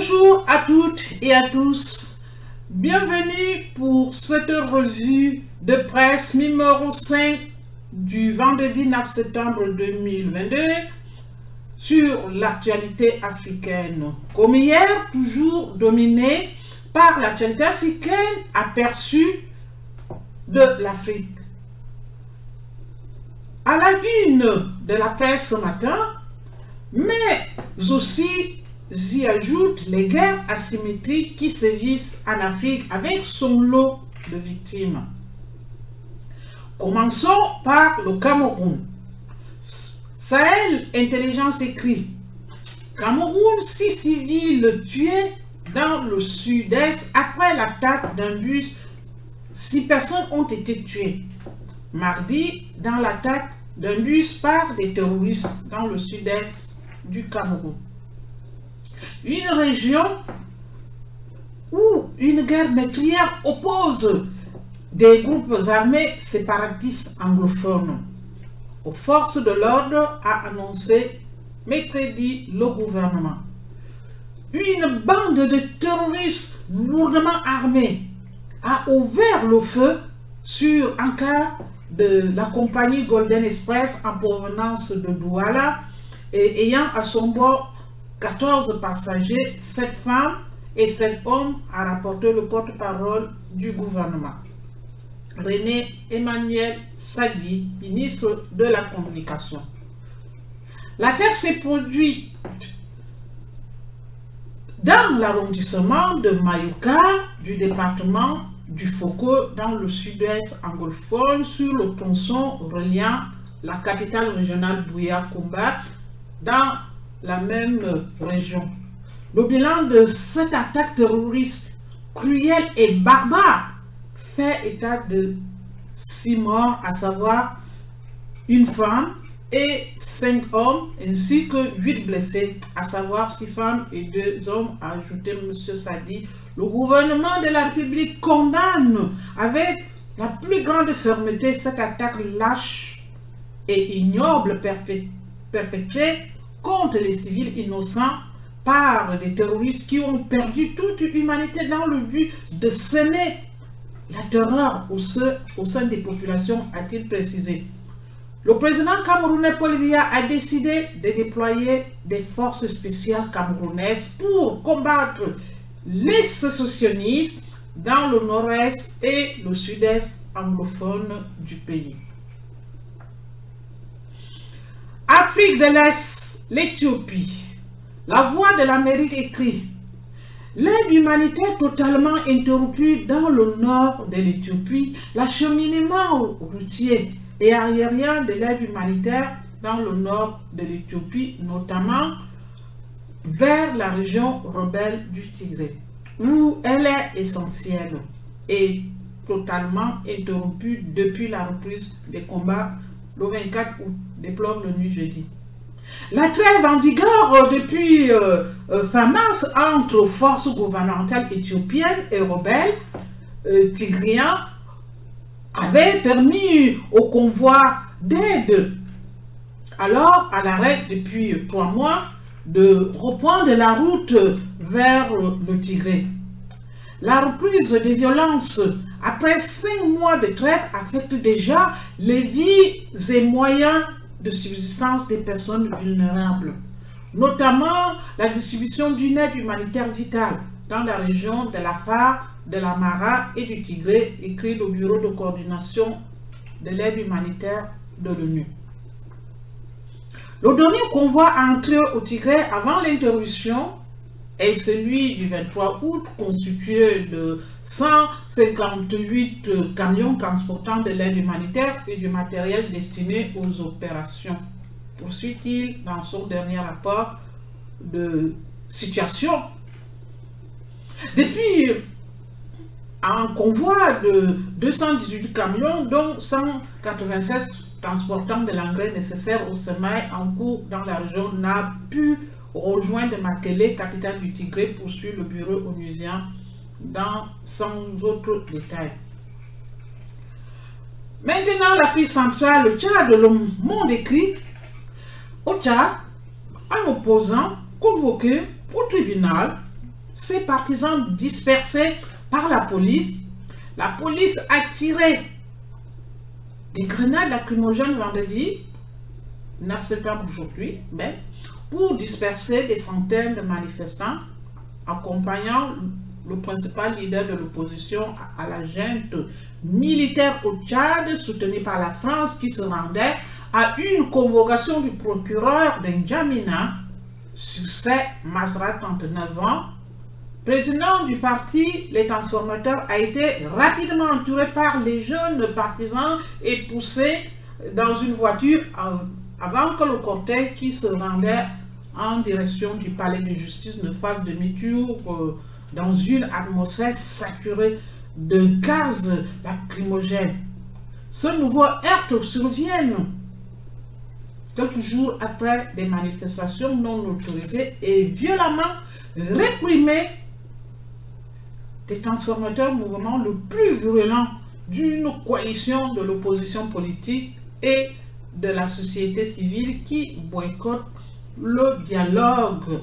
Bonjour à toutes et à tous. Bienvenue pour cette revue de presse numéro 5 du vendredi 9 septembre 2022 sur l'actualité africaine. Comme hier, toujours dominé par l'actualité africaine aperçue de l'Afrique. À la une de la presse ce matin, mais aussi y ajoutent les guerres asymétriques qui sévissent en Afrique avec son lot de victimes. Commençons par le Cameroun. Sahel Intelligence écrit Cameroun, six civils tués dans le sud-est après l'attaque d'un bus. Six personnes ont été tuées. Mardi, dans l'attaque d'un bus par des terroristes dans le sud-est du Cameroun une région où une guerre meurtrière oppose des groupes armés séparatistes anglophones aux forces de l'ordre, a annoncé mercredi le gouvernement. Une bande de terroristes lourdement armés a ouvert le feu sur un cas de la compagnie Golden Express en provenance de Douala et ayant à son bord 14 passagers, 7 femmes et 7 hommes, a rapporté le porte-parole du gouvernement. René Emmanuel Sadi, ministre de la Communication. L'attaque s'est produite dans l'arrondissement de Mayuka du département du Foucault dans le sud-est anglophone sur le tronçon reliant la capitale régionale Bouya-Kumba dans la même région. Le bilan de cette attaque terroriste cruelle et barbare fait état de six morts, à savoir une femme et cinq hommes, ainsi que huit blessés, à savoir six femmes et deux hommes, a ajouté M. Sadi. Le gouvernement de la République condamne avec la plus grande fermeté cette attaque lâche et ignoble perpétrée contre les civils innocents par des terroristes qui ont perdu toute humanité dans le but de semer la terreur au sein, des populations, a-t-il précisé. Le président camerounais Paul Biya a décidé de déployer des forces spéciales camerounaises pour combattre les sécessionnistes dans le nord-est et le sud-est anglophone du pays. Afrique de l'Est L'Éthiopie. La voix de l'Amérique écrit L'aide humanitaire totalement interrompue dans le nord de l'Éthiopie, l'acheminement routier et aérien de l'aide humanitaire dans le nord de l'Éthiopie, notamment vers la région rebelle du Tigré, où elle est essentielle et totalement interrompue depuis la reprise des combats le 24 août, déplore l'ONU jeudi. La trêve en vigueur euh, depuis euh, euh, fin mars entre forces gouvernementales éthiopiennes et rebelles tigriens avait permis au convoi d'aide, alors à l'arrêt depuis trois mois, de reprendre la route vers le Tigré. La reprise des violences après cinq mois de trêve affecte déjà les vies et moyens de subsistance des personnes vulnérables, notamment la distribution d'une aide humanitaire vitale dans la région de la Phare, de la Mara et du Tigré, écrit le Bureau de coordination de l'aide humanitaire de l'ONU. Le dernier convoi entré au Tigré avant l'interruption est celui du 23 août, constitué de 158 camions transportant de l'aide humanitaire et du matériel destiné aux opérations. Poursuit-il dans son dernier rapport de situation. Depuis un convoi de 218 camions, dont 196 transportant de l'engrais nécessaire au semailles en cours dans la région, n'a pu rejoindre Makele, capitale du Tigré, poursuit le bureau onusien dans sans autres détails. Maintenant, l'Afrique centrale, le Tchad, le monde écrit au Tchad, un opposant convoqué au tribunal ses partisans dispersés par la police. La police a tiré des grenades lacrymogènes vendredi, 9 septembre aujourd'hui, mais pour disperser des centaines de manifestants, accompagnant le principal leader de l'opposition à la junte militaire au Tchad, soutenu par la France, qui se rendait à une convocation du procureur d'Njamina, succès Masra, 39 ans, président du parti Les Transformateurs, a été rapidement entouré par les jeunes partisans et poussé dans une voiture avant que le cortège qui se rendait en direction du palais de justice ne fasse demi-tour euh, dans une atmosphère saturée de gaz lacrymogène. Ce nouveau acte survient quelques jours après des manifestations non autorisées et violemment réprimées des transformateurs mouvement le plus virulent d'une coalition de l'opposition politique et de la société civile qui boycotte le dialogue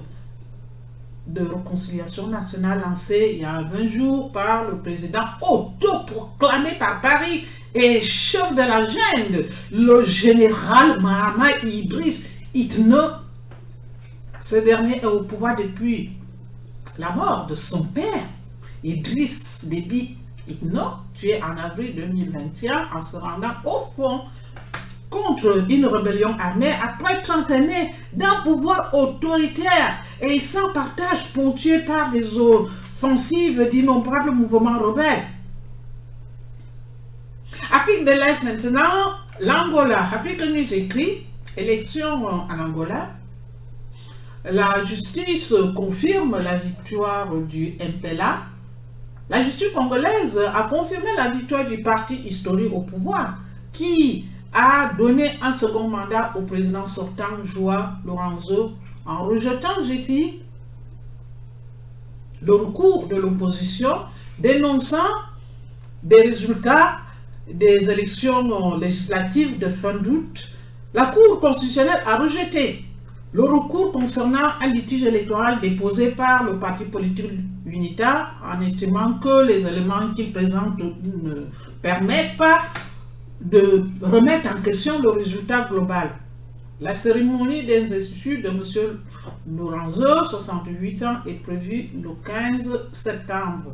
de réconciliation nationale lancé il y a 20 jours par le président autoproclamé par Paris et chef de la jungle, le général Mahama Idriss Itno. Ce dernier est au pouvoir depuis la mort de son père, Idriss Déby Itno, tué en avril 2021 en se rendant au fond contre une rébellion armée après 30 années d'un pouvoir autoritaire et sans partage ponctué par des offensives d'innombrables mouvements rebelles. Afrique de l'Est maintenant, l'Angola. Afrique News écrit, élection en Angola. La justice confirme la victoire du MPLA. La justice congolaise a confirmé la victoire du parti historique au pouvoir qui a donné un second mandat au président sortant Joao Lorenzo en rejetant, j'ai dit, le recours de l'opposition dénonçant des résultats des élections législatives de fin d'août, la Cour constitutionnelle a rejeté le recours concernant un litige électoral déposé par le parti politique unitaire en estimant que les éléments qu'il présente ne permettent pas de remettre en question le résultat global. La cérémonie d'investiture de M. Lorenzo, 68 ans, est prévue le 15 septembre.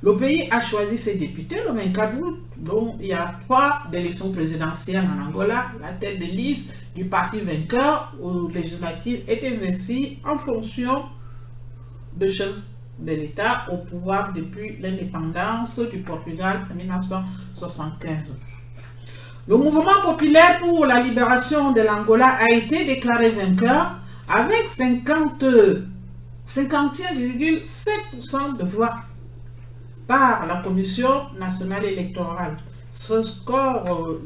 Le pays a choisi ses députés le 24 août, dont il y a trois d'élections présidentielles en Angola. La tête de liste du parti vainqueur aux législatives est investie en fonction de chef de l'État au pouvoir depuis l'indépendance du Portugal en 1975. Le mouvement populaire pour la libération de l'Angola a été déclaré vainqueur avec 51,7% de voix par la Commission nationale électorale. Ce score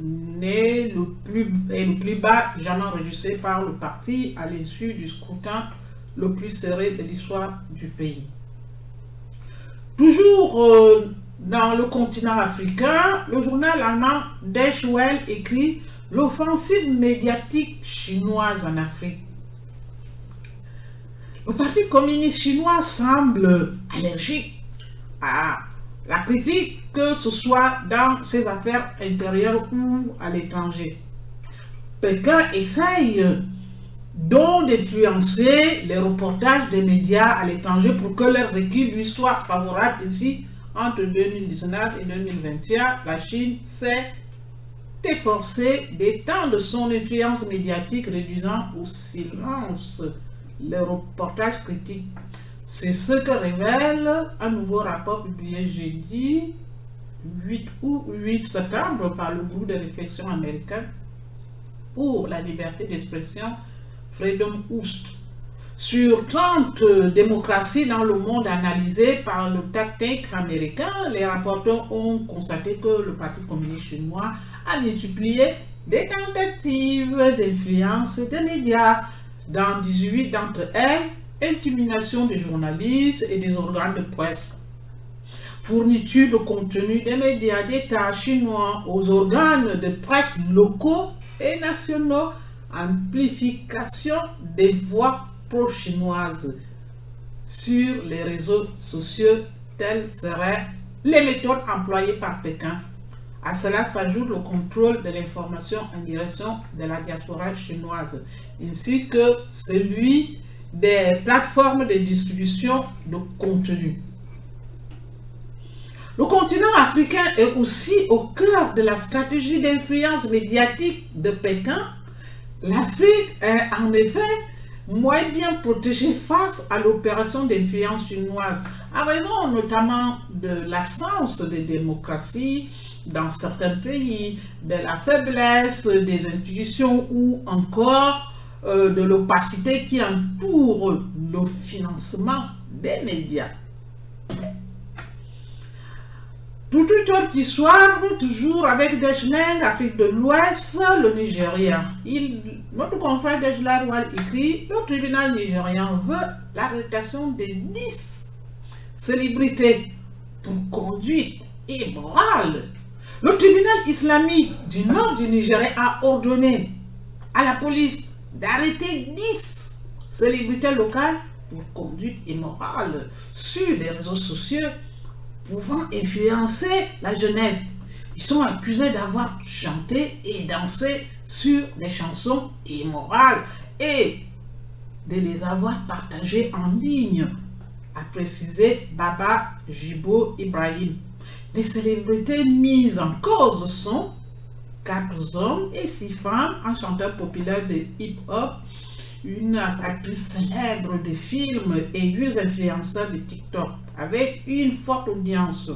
est le plus, le plus bas jamais enregistré par le parti à l'issue du scrutin le plus serré de l'histoire du pays. Toujours euh, dans le continent africain, le journal allemand Der écrit L'offensive médiatique chinoise en Afrique. Le Parti communiste chinois semble allergique à la critique, que ce soit dans ses affaires intérieures ou à l'étranger. Pékin essaye donc d'influencer les reportages des médias à l'étranger pour que leurs équipes lui soient favorables ici entre 2019 et 2021, la Chine s'est efforcée d'étendre son influence médiatique, réduisant au silence les reportages critiques. C'est ce que révèle un nouveau rapport publié jeudi 8 ou 8 septembre par le groupe de réflexion américain pour la liberté d'expression Freedom House sur 30 démocraties dans le monde analysées par le tactique américain, les rapporteurs ont constaté que le Parti communiste chinois a multiplié des tentatives d'influence des médias. Dans 18 d'entre elles, intimidation des journalistes et des organes de presse, fourniture de contenu des médias d'État chinois aux organes de presse locaux et nationaux, amplification des voix chinoise sur les réseaux sociaux, telles seraient les méthodes employées par Pékin. À cela s'ajoute le contrôle de l'information en direction de la diaspora chinoise, ainsi que celui des plateformes de distribution de contenu. Le continent africain est aussi au cœur de la stratégie d'influence médiatique de Pékin. L'Afrique est en effet moins bien protégée face à l'opération d'influence chinoise, à raison notamment de l'absence de démocratie dans certains pays, de la faiblesse des institutions ou encore euh, de l'opacité qui entoure le financement des médias. Toute une autre histoire, toujours avec Dejler, Afrique de l'Ouest, le Nigeria. Notre confrère Dejler écrit Le tribunal nigérian veut l'arrestation de 10 célébrités pour conduite immorale. Le tribunal islamique du nord du Nigeria a ordonné à la police d'arrêter 10 célébrités locales pour conduite immorale sur les réseaux sociaux pouvant influencer la jeunesse. Ils sont accusés d'avoir chanté et dansé sur des chansons immorales et de les avoir partagées en ligne, a précisé Baba Jibo Ibrahim. Les célébrités mises en cause sont quatre hommes et six femmes, un chanteur populaire de hip-hop, une actrice célèbre de films et deux influenceurs de TikTok avec une forte audience.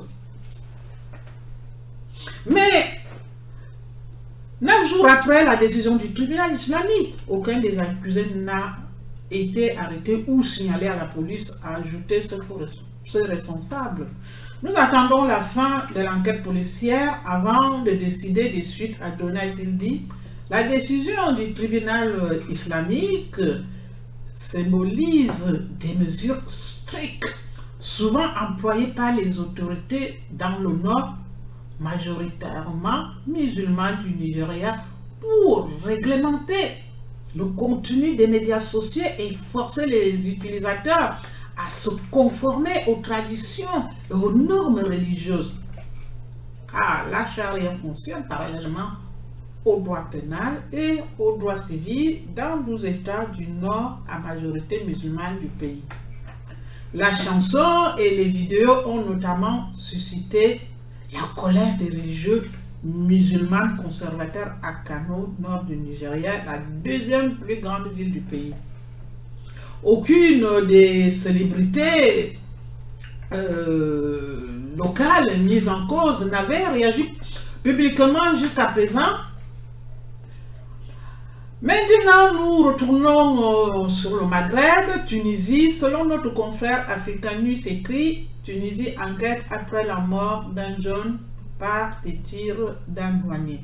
Mais, neuf jours après la décision du tribunal islamique, aucun des accusés n'a été arrêté ou signalé à la police, a ajouté ce responsable. Nous attendons la fin de l'enquête policière avant de décider des suites à donner. La décision du tribunal islamique symbolise des mesures strictes souvent employés par les autorités dans le nord, majoritairement musulmans du Nigeria, pour réglementer le contenu des médias sociaux et forcer les utilisateurs à se conformer aux traditions et aux normes religieuses. Car la charia fonctionne parallèlement au droit pénal et au droit civil dans 12 États du nord à majorité musulmane du pays. La chanson et les vidéos ont notamment suscité la colère des religieux musulmans conservateurs à Kano, nord du Nigeria, la deuxième plus grande ville du pays. Aucune des célébrités euh, locales mises en cause n'avait réagi publiquement jusqu'à présent Maintenant, nous retournons euh, sur le Maghreb, Tunisie. Selon notre confrère Africanus écrit, Tunisie enquête après la mort d'un jeune par des tirs d'un douanier.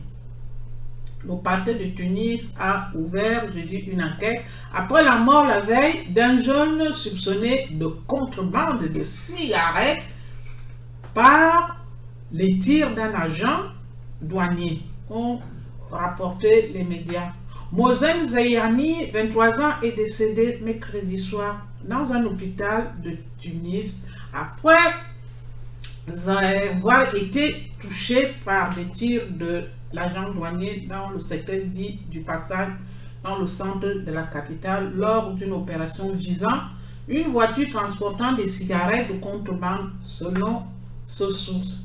Le parti de Tunis a ouvert, je dis, une enquête après la mort la veille d'un jeune soupçonné de contrebande de cigarettes par les tirs d'un agent douanier, ont rapporté les médias. Mozen Zayani, 23 ans, est décédé mercredi soir dans un hôpital de Tunis après avoir été touché par des tirs de l'agent douanier dans le secteur dit du passage dans le centre de la capitale lors d'une opération visant une voiture transportant des cigarettes de contrebande selon ce source.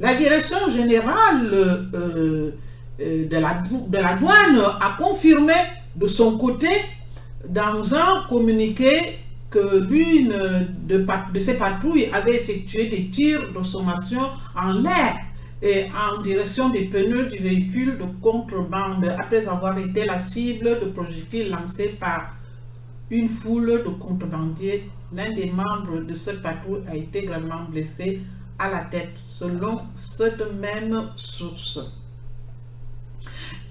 La direction générale euh, de la, de la douane a confirmé de son côté dans un communiqué que l'une de, ces patrouilles avait effectué des tirs de sommation en l'air et en direction des pneus du véhicule de contrebande après avoir été la cible de projectiles lancés par une foule de contrebandiers. L'un des membres de cette patrouille a été gravement blessé à la tête, selon cette même source.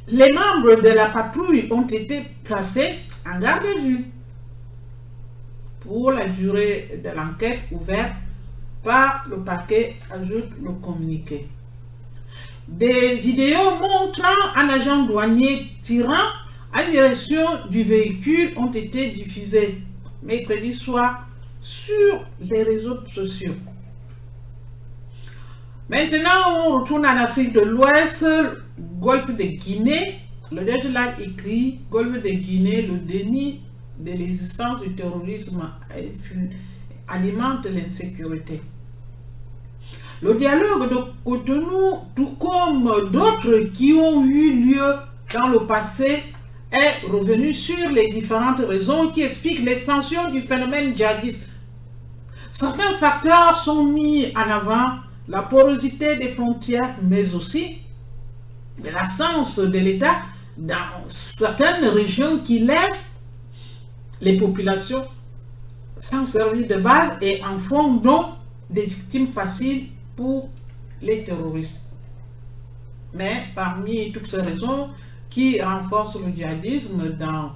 Les membres de la patrouille ont été placés en garde à vue pour la durée de l'enquête ouverte par le parquet, ajoute le communiqué. Des vidéos montrant un agent douanier tirant en direction du véhicule ont été diffusées mercredi soir sur les réseaux sociaux. Maintenant, on retourne en Afrique de l'Ouest, Golfe de Guinée. Le là écrit Golfe de Guinée, le déni de l'existence du terrorisme alimente l'insécurité. Le dialogue de Cotonou, tout comme d'autres qui ont eu lieu dans le passé, est revenu sur les différentes raisons qui expliquent l'expansion du phénomène djihadiste. Certains facteurs sont mis en avant, la porosité des frontières, mais aussi l'absence de l'État dans certaines régions qui laissent les populations sans servir de base et en font donc des victimes faciles pour les terroristes. Mais parmi toutes ces raisons qui renforcent le djihadisme dans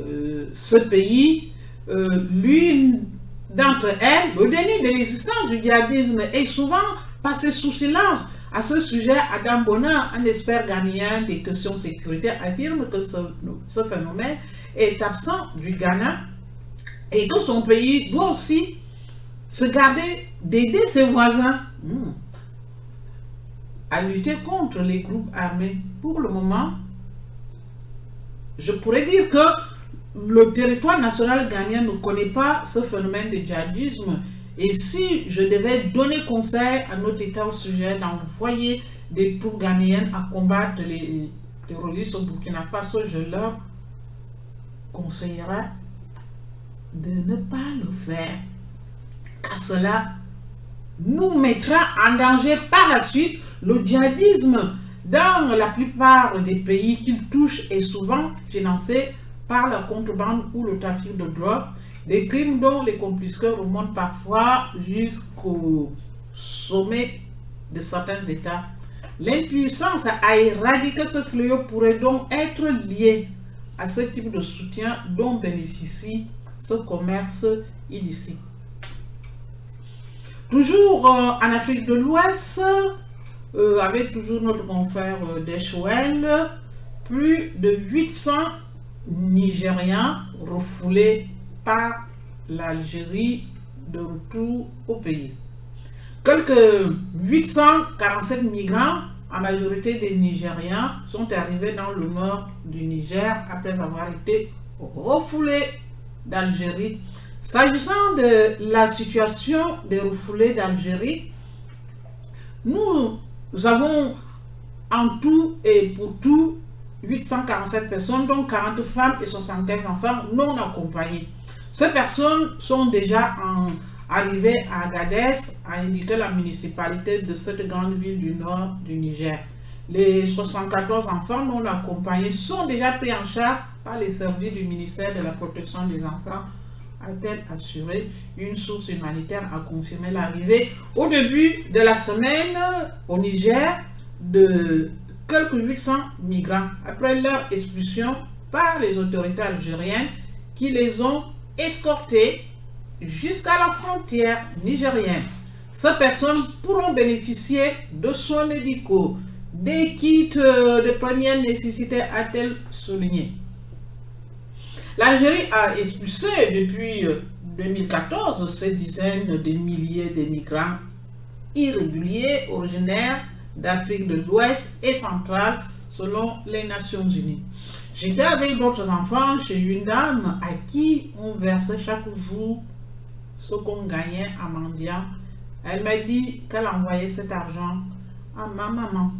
euh, ce pays, euh, l'une d'entre elles, le déni de l'existence du djihadisme est souvent passé sous silence. À ce sujet, Adam Bonin, un expert ghanéen des questions sécuritaires, affirme que ce, ce phénomène est absent du Ghana et que son pays doit aussi se garder d'aider ses voisins hmm, à lutter contre les groupes armés. Pour le moment, je pourrais dire que le territoire national ghanéen ne connaît pas ce phénomène de djihadisme. Et si je devais donner conseil à notre État au sujet d'envoyer des troupes ghanéennes à combattre les terroristes au Burkina Faso, je leur conseillerais de ne pas le faire. Car cela nous mettra en danger par la suite. Le djihadisme dans la plupart des pays qu'il touche est souvent financé par la contrebande ou le trafic de drogue, des crimes dont les complices remontent parfois jusqu'au sommet de certains États. L'impuissance à éradiquer ce fléau pourrait donc être liée à ce type de soutien dont bénéficie ce commerce illicite. Toujours euh, en Afrique de l'Ouest, euh, avec toujours notre confrère euh, plus de 800 Nigériens refoulés par l'Algérie de retour au pays. Quelques 847 migrants, en majorité des Nigériens, sont arrivés dans le nord du Niger après avoir été refoulés d'Algérie. S'agissant de la situation des refoulés d'Algérie, nous avons en tout et pour tout 847 personnes, dont 40 femmes et 75 enfants non accompagnés. Ces personnes sont déjà arrivées à Agadez, a indiqué la municipalité de cette grande ville du nord du Niger. Les 74 enfants non accompagnés sont déjà pris en charge par les services du ministère de la protection des enfants a-t-elle assuré une source humanitaire a confirmé l'arrivée au début de la semaine au Niger de quelques 800 migrants après leur expulsion par les autorités algériennes qui les ont escortés jusqu'à la frontière nigérienne. Ces personnes pourront bénéficier de soins médicaux, des kits de première nécessité, a-t-elle souligné. L'Algérie a expulsé depuis 2014 euh, ces dizaines de milliers de migrants irréguliers originaires d'Afrique de l'Ouest et centrale selon les Nations Unies. J'étais avec d'autres enfants chez une dame à qui on versait chaque jour ce qu'on gagnait à mendiant. Elle m'a dit qu'elle envoyait cet argent à ma maman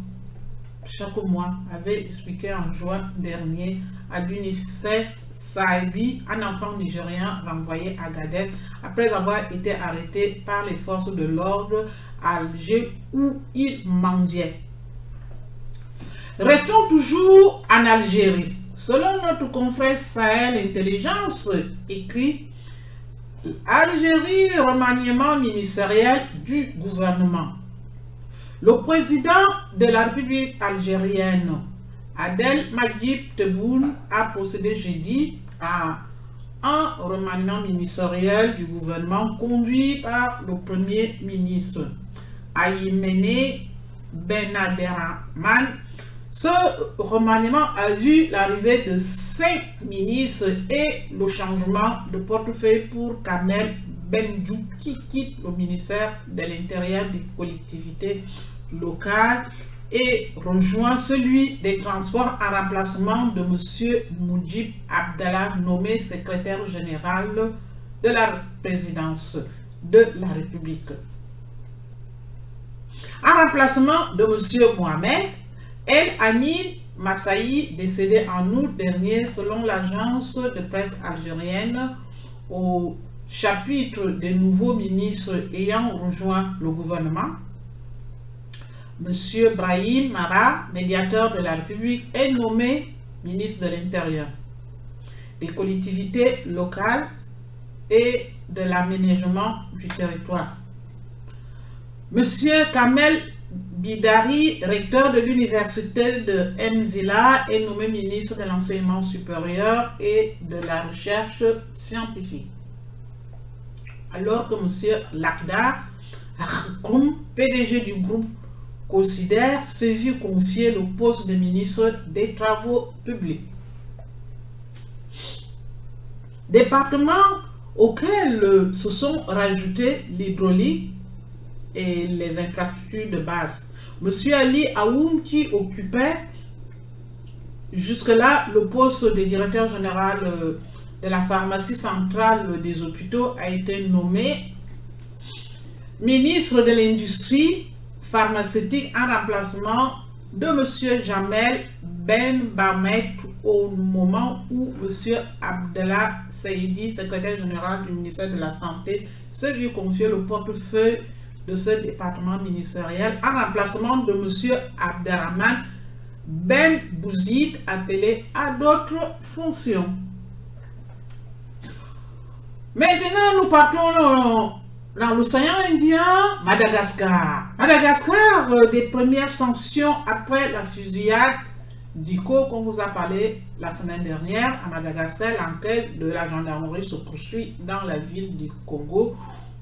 chaque mois, avait expliqué en juin dernier à l'UNICEF Saibi, un enfant nigérien renvoyé à Gadez après avoir été arrêté par les forces de l'ordre à Alger où il mendiait. Restons toujours en Algérie. Selon notre confrère Sahel Intelligence, écrit Algérie, remaniement ministériel du gouvernement. Le président de la République algérienne, Adel Majid Tebboune a procédé jeudi à un remaniement ministériel du gouvernement conduit par le Premier ministre Ayimene Benaderaman. Ce remaniement a vu l'arrivée de cinq ministres et le changement de portefeuille pour Kamel Benjou qui quitte le ministère de l'Intérieur des collectivités locales et rejoint celui des transports en remplacement de M. Moudjib Abdallah, nommé secrétaire général de la présidence de la République. En remplacement de M. Mohamed, El Amin Massaï, décédé en août dernier selon l'agence de presse algérienne, au chapitre des nouveaux ministres ayant rejoint le gouvernement, M. Brahim Mara, médiateur de la République, est nommé ministre de l'Intérieur, des collectivités locales et de l'aménagement du territoire. M. Kamel Bidari, recteur de l'université de Mzila, est nommé ministre de l'enseignement supérieur et de la recherche scientifique. Alors que M. Lakda Akhkoum, PDG du groupe considère se vu confier le poste de ministre des Travaux publics. Département auquel se sont rajoutés l'hydraulique et les infrastructures de base. Monsieur Ali Aoum, qui occupait jusque-là le poste de directeur général euh, de la pharmacie centrale des hôpitaux, a été nommé ministre de l'Industrie pharmaceutique en remplacement de M. Jamel Ben Bamet au moment où M. Abdallah Saïdi, secrétaire général du ministère de la Santé, se vit confier le portefeuille de ce département ministériel en remplacement de M. Abderrahman Ben Bouzid, appelé à d'autres fonctions. Maintenant, nous partons dans l'océan Indien, Madagascar. Madagascar, euh, des premières sanctions après la fusillade d'ICO qu'on vous a parlé la semaine dernière à Madagascar. L'enquête de la gendarmerie se poursuit dans la ville du Congo,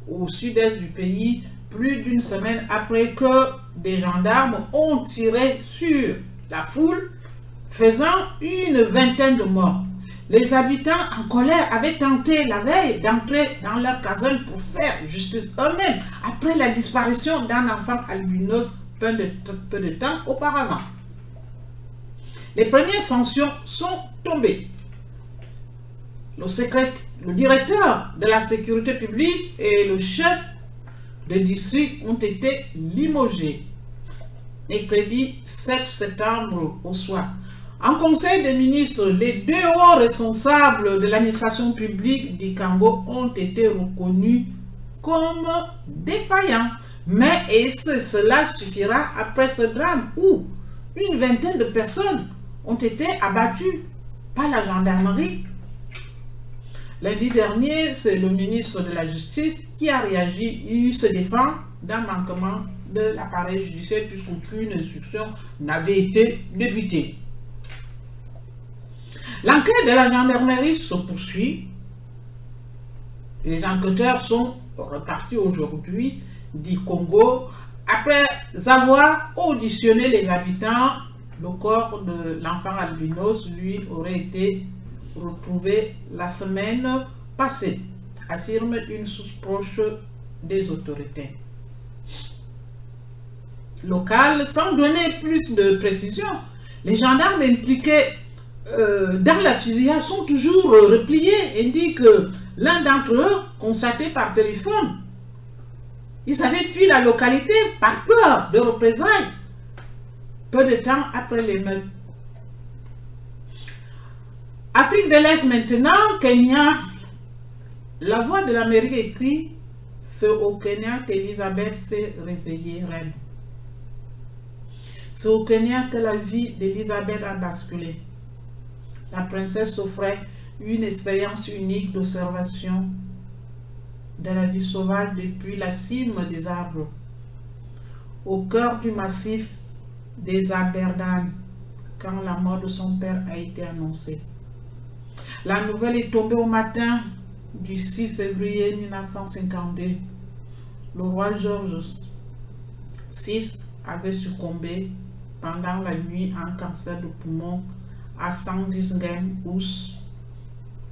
au sud-est du pays, plus d'une semaine après que des gendarmes ont tiré sur la foule, faisant une vingtaine de morts. Les habitants en colère avaient tenté la veille d'entrer dans leur caserne pour faire justice eux-mêmes après la disparition d'un enfant albinos peu de, peu de temps auparavant. Les premières sanctions sont tombées. Le, directeur de la sécurité publique et le chef de district ont été limogés. Mercredi 7 septembre au soir. En Conseil des ministres, les deux hauts responsables de l'administration publique du Congo ont été reconnus comme défaillants. Mais est-ce cela suffira après ce drame où une vingtaine de personnes ont été abattues par la gendarmerie Lundi dernier, c'est le ministre de la Justice qui a réagi. Il se défend d'un manquement de l'appareil judiciaire puisqu'aucune instruction n'avait été débutée. L'enquête de la gendarmerie se poursuit. Les enquêteurs sont repartis aujourd'hui du Congo après avoir auditionné les habitants. Le corps de l'enfant albinos, lui, aurait été retrouvé la semaine passée, affirme une source proche des autorités locales. Sans donner plus de précision, les gendarmes impliqués euh, dans la fusillade sont toujours repliés, indique l'un d'entre eux, constaté par téléphone. Ils avaient fui la localité par peur de représailles. Peu de temps après l'émeute. Afrique de l'Est maintenant, Kenya. La voix de l'Amérique écrit C'est au Kenya qu'Elisabeth s'est réveillée reine. C'est au Kenya que la vie d'Elisabeth a basculé. La princesse offrait une expérience unique d'observation de la vie sauvage depuis la cime des arbres, au cœur du massif des Aberdan, quand la mort de son père a été annoncée. La nouvelle est tombée au matin du 6 février 1952. Le roi George VI avait succombé pendant la nuit à un cancer de poumon à Sandisgem House,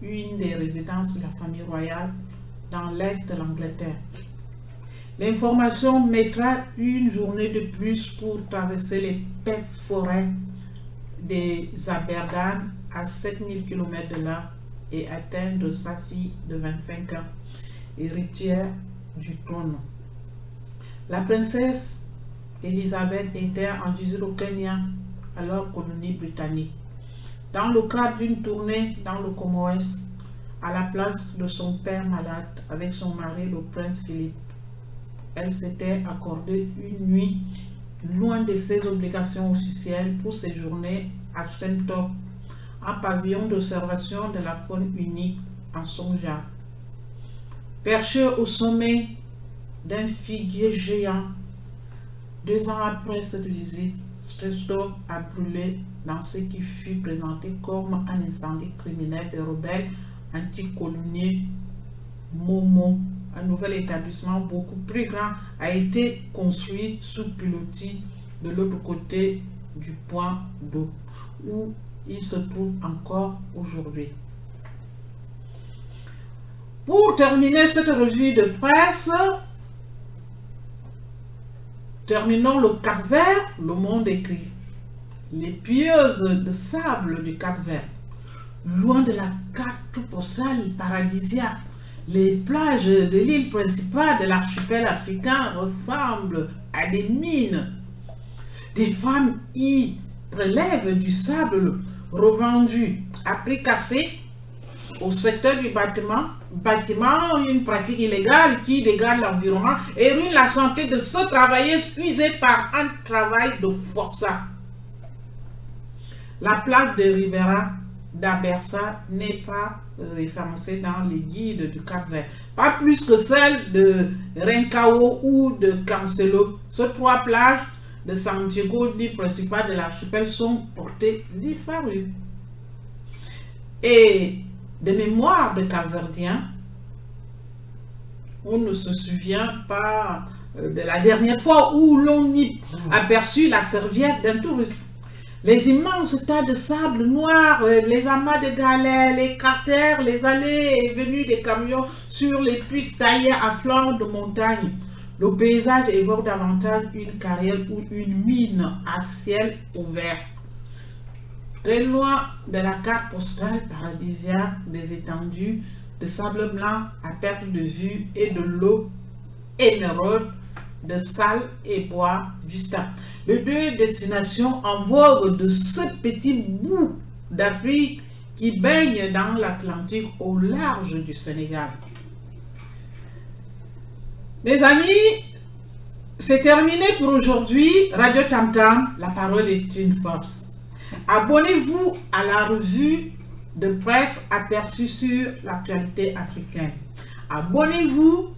une des résidences de la famille royale, dans l'est de l'Angleterre. L'information mettra une journée de plus pour traverser l'épaisse forêt des Aberdan à 7000 km de là et atteindre sa fille de 25 ans, héritière du trône. La princesse Elisabeth était en visite au Kenya, alors colonie britannique. Dans le cadre d'une tournée dans le Comores, à la place de son père malade avec son mari, le prince Philippe, elle s'était accordée une nuit loin de ses obligations officielles pour séjourner à Stentop, un pavillon d'observation de la faune unique en Sonja. Perché au sommet d'un figuier géant, deux ans après cette visite, Stentop a brûlé dans ce qui fut présenté comme un incendie criminel des rebelles anticoloniaux Momo un nouvel établissement beaucoup plus grand a été construit sous pilotis de l'autre côté du point d'eau, où il se trouve encore aujourd'hui. Pour terminer cette revue de presse, terminons le Cap Vert, le monde écrit. Les pieuses de sable du Cap Vert, loin de la carte postale paradisiaque les plages de l'île principale de l'archipel africain ressemblent à des mines. Des femmes y prélèvent du sable revendu à prix cassé au secteur du bâtiment, bâtiment, une pratique illégale qui dégrade l'environnement et ruine la santé de ce travailleurs puisés par un travail de force. La plaque de Rivera d'Abersa n'est pas référencée dans les guides du Cap Vert. Pas plus que celle de Rencao ou de Cancelo. Ces trois plages de Santiago, l'île principale de l'archipel, sont portées disparues. Et de mémoire de Capverdiens, on ne se souvient pas euh, de la dernière fois où l'on y aperçut la serviette d'un touriste les immenses tas de sable noir, euh, les amas de galets, les cratères, les allées et venues des camions sur les puits taillés à flanc de montagne. Le paysage évoque davantage une carrière ou une mine à ciel ouvert. Très loin de la carte postale paradisiaque des étendues de sable blanc à perte de vue et de l'eau émeraude de salle et bois Vista. Les deux destinations en vogue de ce petit bout d'Afrique qui baigne dans l'Atlantique au large du Sénégal. Mes amis, c'est terminé pour aujourd'hui. Radio Tam Tam, la parole est une force. Abonnez-vous à la revue de presse aperçue sur l'actualité africaine. Abonnez-vous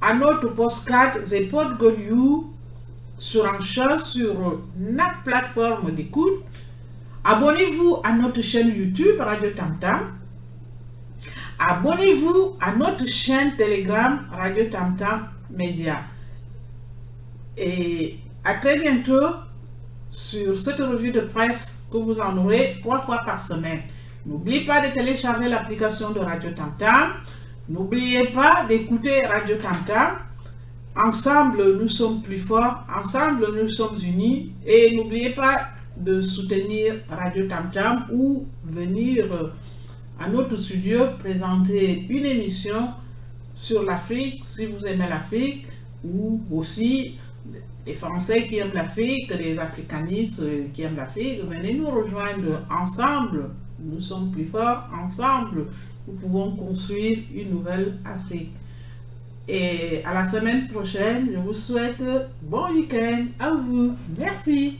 à notre postcard The Podgoriou sur un chat sur notre plateforme d'écoute. Abonnez-vous à notre chaîne YouTube Radio Tamtam. Abonnez-vous à notre chaîne Telegram Radio Tamtam Média. Et à très bientôt sur cette revue de presse que vous en aurez trois fois par semaine. N'oubliez pas de télécharger l'application de Radio Tamtam. N'oubliez pas d'écouter Radio Tam Ensemble, nous sommes plus forts. Ensemble, nous sommes unis. Et n'oubliez pas de soutenir Radio Tam ou venir à notre studio présenter une émission sur l'Afrique, si vous aimez l'Afrique, ou aussi les Français qui aiment l'Afrique, les africanistes qui aiment l'Afrique. Venez nous rejoindre ensemble. Nous sommes plus forts ensemble nous pouvons construire une nouvelle Afrique. Et à la semaine prochaine, je vous souhaite bon week-end à vous. Merci.